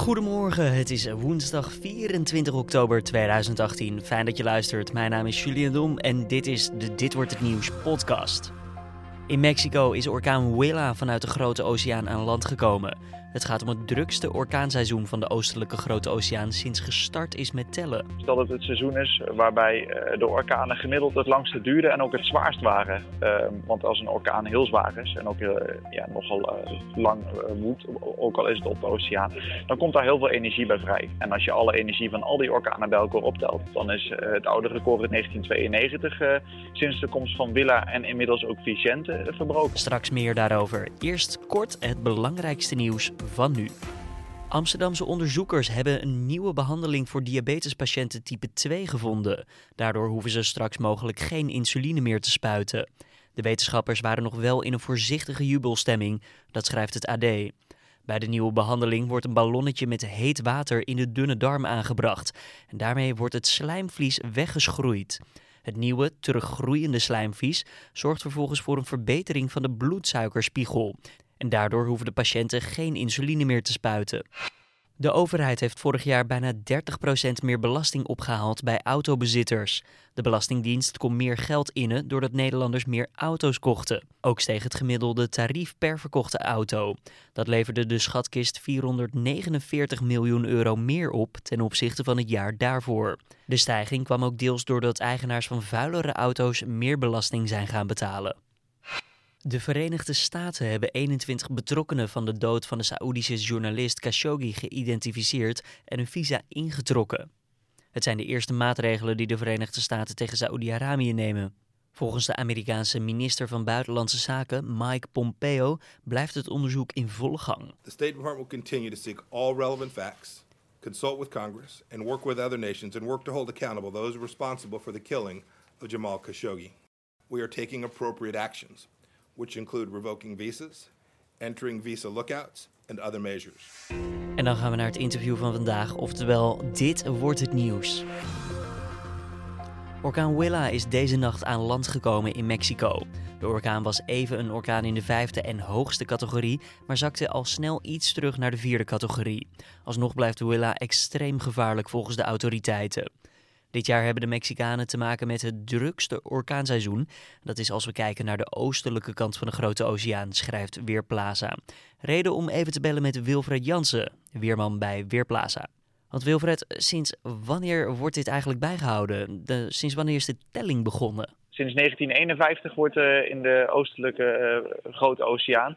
Goedemorgen, het is woensdag 24 oktober 2018. Fijn dat je luistert. Mijn naam is Julian Dom en dit is de Dit wordt het nieuws podcast. In Mexico is orkaan Willa vanuit de Grote Oceaan aan land gekomen. Het gaat om het drukste orkaanseizoen van de oostelijke Grote Oceaan sinds gestart is met tellen. Dat het het seizoen is waarbij eh, de orkanen gemiddeld het langste duurden en ook het zwaarst waren. Ehm, want als een orkaan heel zwaar is en ook uh, ja, nogal uh, lang woedt, ook al is het op de oceaan, dan komt daar heel veel energie bij vrij. En als je alle energie van al die orkanen bij elkaar optelt, dan is het oude record in 1992 sinds de komst van Willa en inmiddels ook Vicente verbroken. Straks meer daarover. Eerst kort het belangrijkste nieuws van nu. Amsterdamse onderzoekers hebben een nieuwe behandeling voor diabetespatiënten type 2 gevonden. Daardoor hoeven ze straks mogelijk geen insuline meer te spuiten. De wetenschappers waren nog wel in een voorzichtige jubelstemming, dat schrijft het AD. Bij de nieuwe behandeling wordt een ballonnetje met heet water in de dunne darm aangebracht. En daarmee wordt het slijmvlies weggeschroeid. Het nieuwe, teruggroeiende slijmvlies zorgt vervolgens voor een verbetering van de bloedsuikerspiegel. En daardoor hoeven de patiënten geen insuline meer te spuiten. De overheid heeft vorig jaar bijna 30% meer belasting opgehaald bij autobezitters. De Belastingdienst kon meer geld innen doordat Nederlanders meer auto's kochten. Ook steeg het gemiddelde tarief per verkochte auto. Dat leverde de schatkist 449 miljoen euro meer op ten opzichte van het jaar daarvoor. De stijging kwam ook deels doordat eigenaars van vuilere auto's meer belasting zijn gaan betalen. De Verenigde Staten hebben 21 betrokkenen van de dood van de Saoedische journalist Khashoggi geïdentificeerd en een visa ingetrokken. Het zijn de eerste maatregelen die de Verenigde Staten tegen Saoedi-Arabië nemen. Volgens de Amerikaanse minister van Buitenlandse Zaken, Mike Pompeo, blijft het onderzoek in volle gang. The State Department will continue to seek all relevant facts, consult with Congress and work with other nations and work to hold accountable those responsible for the killing of Jamal Khashoggi. We are taking appropriate actions which include revoking visas, entering visa lookouts and other measures. En dan gaan we naar het interview van vandaag, oftewel dit wordt het nieuws. Orkaan Willa is deze nacht aan land gekomen in Mexico. De orkaan was even een orkaan in de vijfde en hoogste categorie, maar zakte al snel iets terug naar de vierde categorie. Alsnog blijft Willa extreem gevaarlijk volgens de autoriteiten. Dit jaar hebben de Mexicanen te maken met het drukste orkaanseizoen. Dat is als we kijken naar de oostelijke kant van de Grote Oceaan, schrijft Weerplaza. Reden om even te bellen met Wilfred Jansen, weerman bij Weerplaza. Want Wilfred, sinds wanneer wordt dit eigenlijk bijgehouden? De, sinds wanneer is de telling begonnen? Sinds 1951 wordt uh, in de oostelijke uh, Grote Oceaan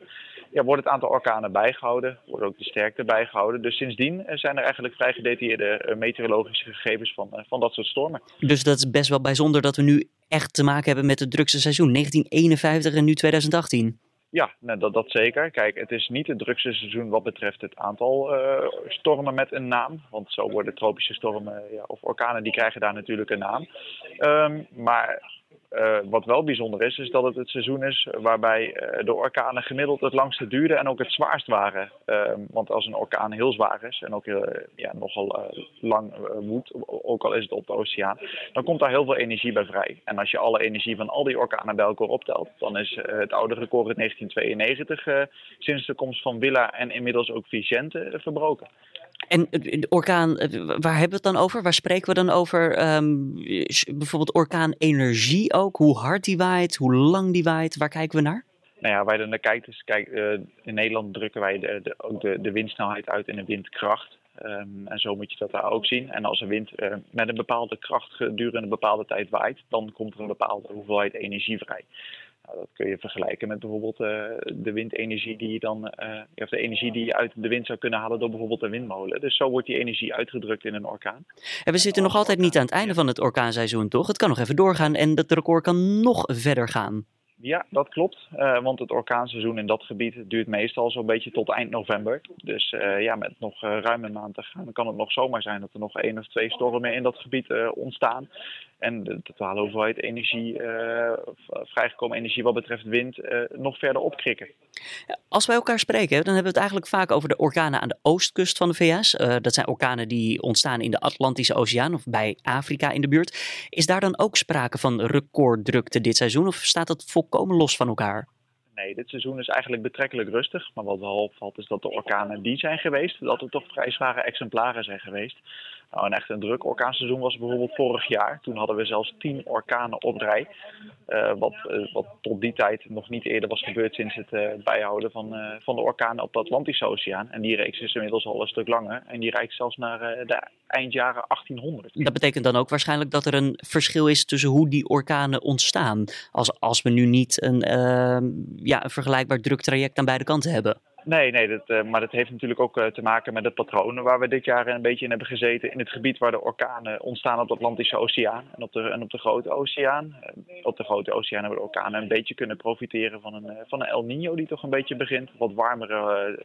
ja, wordt het aantal orkanen bijgehouden, wordt ook de sterkte bijgehouden. Dus sindsdien zijn er eigenlijk vrij gedetailleerde meteorologische gegevens van, van dat soort stormen. Dus dat is best wel bijzonder dat we nu echt te maken hebben met het drukste seizoen, 1951 en nu 2018. Ja, nou, dat, dat zeker. Kijk, het is niet het drukste seizoen wat betreft het aantal uh, stormen met een naam. Want zo worden tropische stormen ja, of orkanen, die krijgen daar natuurlijk een naam. Um, maar uh, wat wel bijzonder is, is dat het het seizoen is waarbij uh, de orkanen gemiddeld het langste duurden en ook het zwaarst waren. Uh, want als een orkaan heel zwaar is en ook ja, nogal lang woedt, ook al is het op de oceaan, dan komt daar heel veel energie bij vrij. En als je alle energie van al die orkanen bij elkaar optelt, dan is het oude record in 1992 sinds de komst van Willa en inmiddels ook Vicente verbroken. En de orkaan, waar hebben we het dan over? Waar spreken we dan over? Um, bijvoorbeeld orkaanenergie ook. Hoe hard die waait, hoe lang die waait. Waar kijken we naar? Nou ja, waar je dan naar kijkt is, kijk, uh, in Nederland drukken wij de, de, ook de, windsnelheid uit in de windkracht. Um, en zo moet je dat daar ook zien. En als een wind met een bepaalde kracht gedurende een bepaalde tijd waait, dan komt er een bepaalde hoeveelheid energie vrij. Nou, dat kun je vergelijken met bijvoorbeeld uh, de windenergie die je dan, uh, of de energie die je uit de wind zou kunnen halen door bijvoorbeeld een windmolen. Dus zo wordt die energie uitgedrukt in een orkaan. En we zitten nog altijd niet aan het einde van het orkaanseizoen, toch? Het kan nog even doorgaan en het record kan nog verder gaan. Ja, dat klopt. Uh, want het orkaanseizoen in dat gebied duurt meestal zo'n beetje tot eind november. Dus uh, ja, met nog uh, ruim een maand te gaan, kan het nog zomaar zijn dat er nog één of twee stormen in dat gebied ontstaan. En de totale hoeveelheid energie, vrijgekomen energie wat betreft wind, nog verder opkrikken. Als wij elkaar spreken, dan hebben we het eigenlijk vaak over de orkanen aan de oostkust van de VS. dat zijn orkanen die ontstaan in de Atlantische Oceaan of bij Afrika in de buurt. Is daar dan ook sprake van recorddrukte dit seizoen of staat dat volkomen los van elkaar? Nee, dit seizoen is eigenlijk betrekkelijk rustig. Maar wat wel opvalt is dat de orkanen die zijn geweest, dat er toch vrij zware exemplaren zijn geweest. Nou, een echt een druk orkaanseizoen was bijvoorbeeld vorig jaar. Toen hadden we zelfs tien orkanen op rij. Uh, wat, uh, wat tot die tijd nog niet eerder was gebeurd sinds het uh, bijhouden van, van de orkanen op de Atlantische Oceaan. En die reeks is inmiddels al een stuk langer. En die reikt zelfs naar de eindjaren 1800. Dat betekent dan ook waarschijnlijk dat er een verschil is tussen hoe die orkanen ontstaan. Als, als we nu niet een, ja, een vergelijkbaar druk traject aan beide kanten hebben. Nee, nee dat, uh, maar dat heeft natuurlijk ook uh, te maken met de patronen waar we dit jaar een beetje in hebben gezeten. In het gebied waar de orkanen ontstaan op de Atlantische Oceaan en op de, en op de Grote Oceaan. Uh, op de Grote Oceaan hebben de orkanen een beetje kunnen profiteren van een, van een El Nino die toch een beetje begint. Wat warmere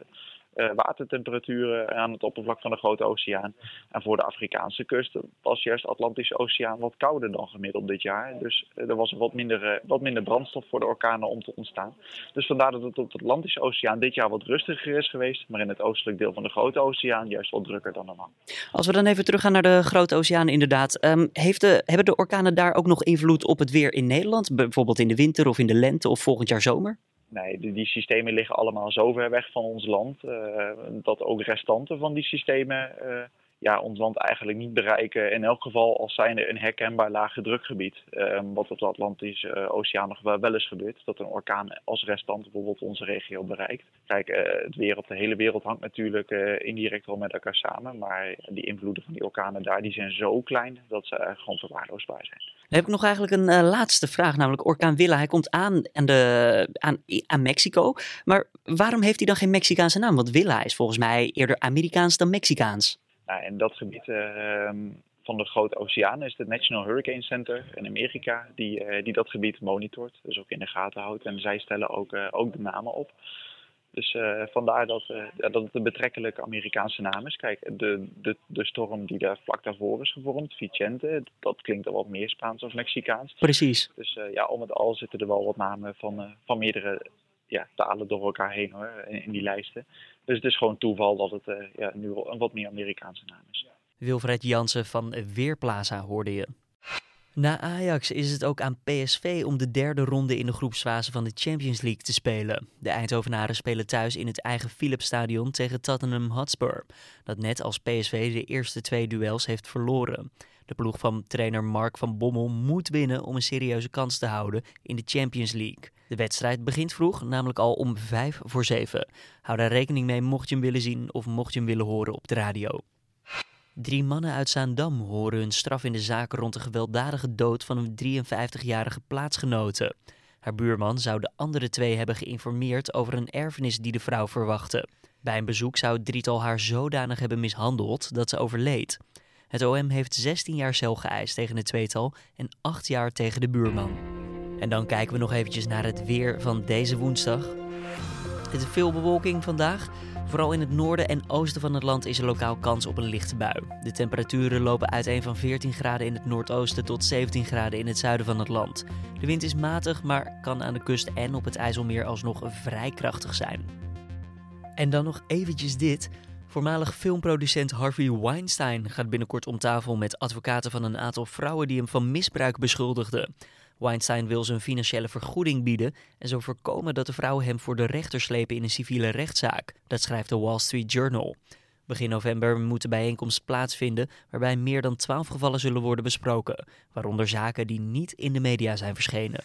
watertemperaturen aan het oppervlak van de Grote Oceaan. En voor de Afrikaanse kust was juist de Atlantische Oceaan wat kouder dan gemiddeld dit jaar. Dus uh, er was wat minder, uh, wat minder brandstof voor de orkanen om te ontstaan. Dus vandaar dat het op de Atlantische Oceaan dit jaar wat rustiger is geweest. Maar in het oostelijk deel van de Grote Oceaan juist wat drukker dan normaal. Als we dan even teruggaan naar de Grote Oceaan inderdaad. Um, heeft de, hebben de orkanen daar ook nog invloed op het weer in Nederland? Bijvoorbeeld in de winter of in de lente of volgend jaar zomer? Nee, die, systemen liggen allemaal zo ver weg van ons land uh, dat ook restanten van die systemen uh, ja, ons land eigenlijk niet bereiken. In elk geval als zijnde een herkenbaar lage drukgebied. Uh, wat op de Atlantische Oceaan nog wel, eens gebeurt. Dat een orkaan als restant bijvoorbeeld onze regio bereikt. Kijk, het weer op de hele wereld hangt natuurlijk indirect wel met elkaar samen. Maar die invloeden van die orkanen daar die zijn zo klein dat ze gewoon verwaarloosbaar zijn. Dan heb ik nog eigenlijk een uh, laatste vraag, namelijk Orkaan Willa. Hij komt aan, aan, de, aan, aan Mexico, maar waarom heeft hij dan geen Mexicaanse naam? Want Willa is volgens mij eerder Amerikaans dan Mexicaans. Nou, in dat gebied uh, van de Grote Oceaan is het National Hurricane Center in Amerika die, uh, die dat gebied monitort, dus ook in de gaten houdt. En zij stellen ook, ook de namen op. Dus uh, vandaar dat, uh, dat het een betrekkelijk Amerikaanse naam is. Kijk, de, de, de storm die daar vlak daarvoor is gevormd, Vicente, dat klinkt al wat meer Spaans of Mexicaans. Precies. Dus uh, ja, om het al zitten er wel wat namen van, van meerdere ja, talen door elkaar heen hoor, in, in, die lijsten. Dus het is gewoon toeval dat het ja, nu een wat meer Amerikaanse naam is. Wilfred Jansen van Weerplaza hoorde je. Na Ajax is het ook aan PSV om de derde ronde in de groepsfase van de Champions League te spelen. De Eindhovenaren spelen thuis in het eigen Philipsstadion tegen Tottenham Hotspur, dat net als PSV de eerste twee duels heeft verloren. De ploeg van trainer Mark van Bommel moet winnen om een serieuze kans te houden in de Champions League. De wedstrijd begint vroeg, namelijk al om vijf voor zeven. Hou daar rekening mee mocht je hem willen zien of mocht je hem willen horen op de radio. Drie mannen uit Zaandam horen hun straf in de zaak rond de gewelddadige dood van een 53-jarige plaatsgenote. Haar buurman zou de andere twee hebben geïnformeerd over een erfenis die de vrouw verwachtte. Bij een bezoek zou het drietal haar zodanig hebben mishandeld dat ze overleed. Het OM heeft 16 jaar cel geëist tegen het tweetal en 8 jaar tegen de buurman. En dan kijken we nog eventjes naar het weer van deze woensdag. Het is veel bewolking vandaag. Vooral in het noorden en oosten van het land is er lokaal kans op een lichte bui. De temperaturen lopen uiteen van 14 graden in het noordoosten tot 17 graden in het zuiden van het land. De wind is matig, maar kan aan de kust en op het IJsselmeer alsnog vrij krachtig zijn. En dan nog eventjes dit. Voormalig filmproducent Harvey Weinstein gaat binnenkort om tafel met advocaten van een aantal vrouwen die hem van misbruik beschuldigden. Weinstein wil zijn financiële vergoeding bieden en zo voorkomen dat de vrouwen hem voor de rechter slepen in een civiele rechtszaak. Dat schrijft de Wall Street Journal. Begin november moet de bijeenkomst plaatsvinden waarbij meer dan 12 gevallen zullen worden besproken, waaronder zaken die niet in de media zijn verschenen.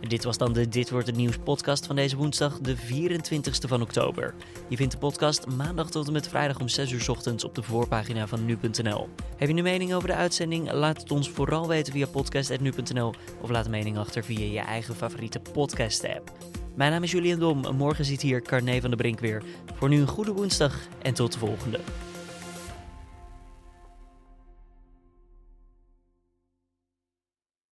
Dit was dan de Dit Wordt Het Nieuws podcast van deze woensdag, de 24ste van oktober. Je vindt de podcast maandag tot en met vrijdag om 6 uur ochtends op de voorpagina van nu.nl. Heb je een mening over de uitzending? Laat het ons vooral weten via podcast.nu.nl of laat mening achter via je eigen favoriete podcast-app. Mijn naam is Julian Dom. Morgen zit hier Carne van de Brink weer. Voor nu een goede woensdag en tot de volgende.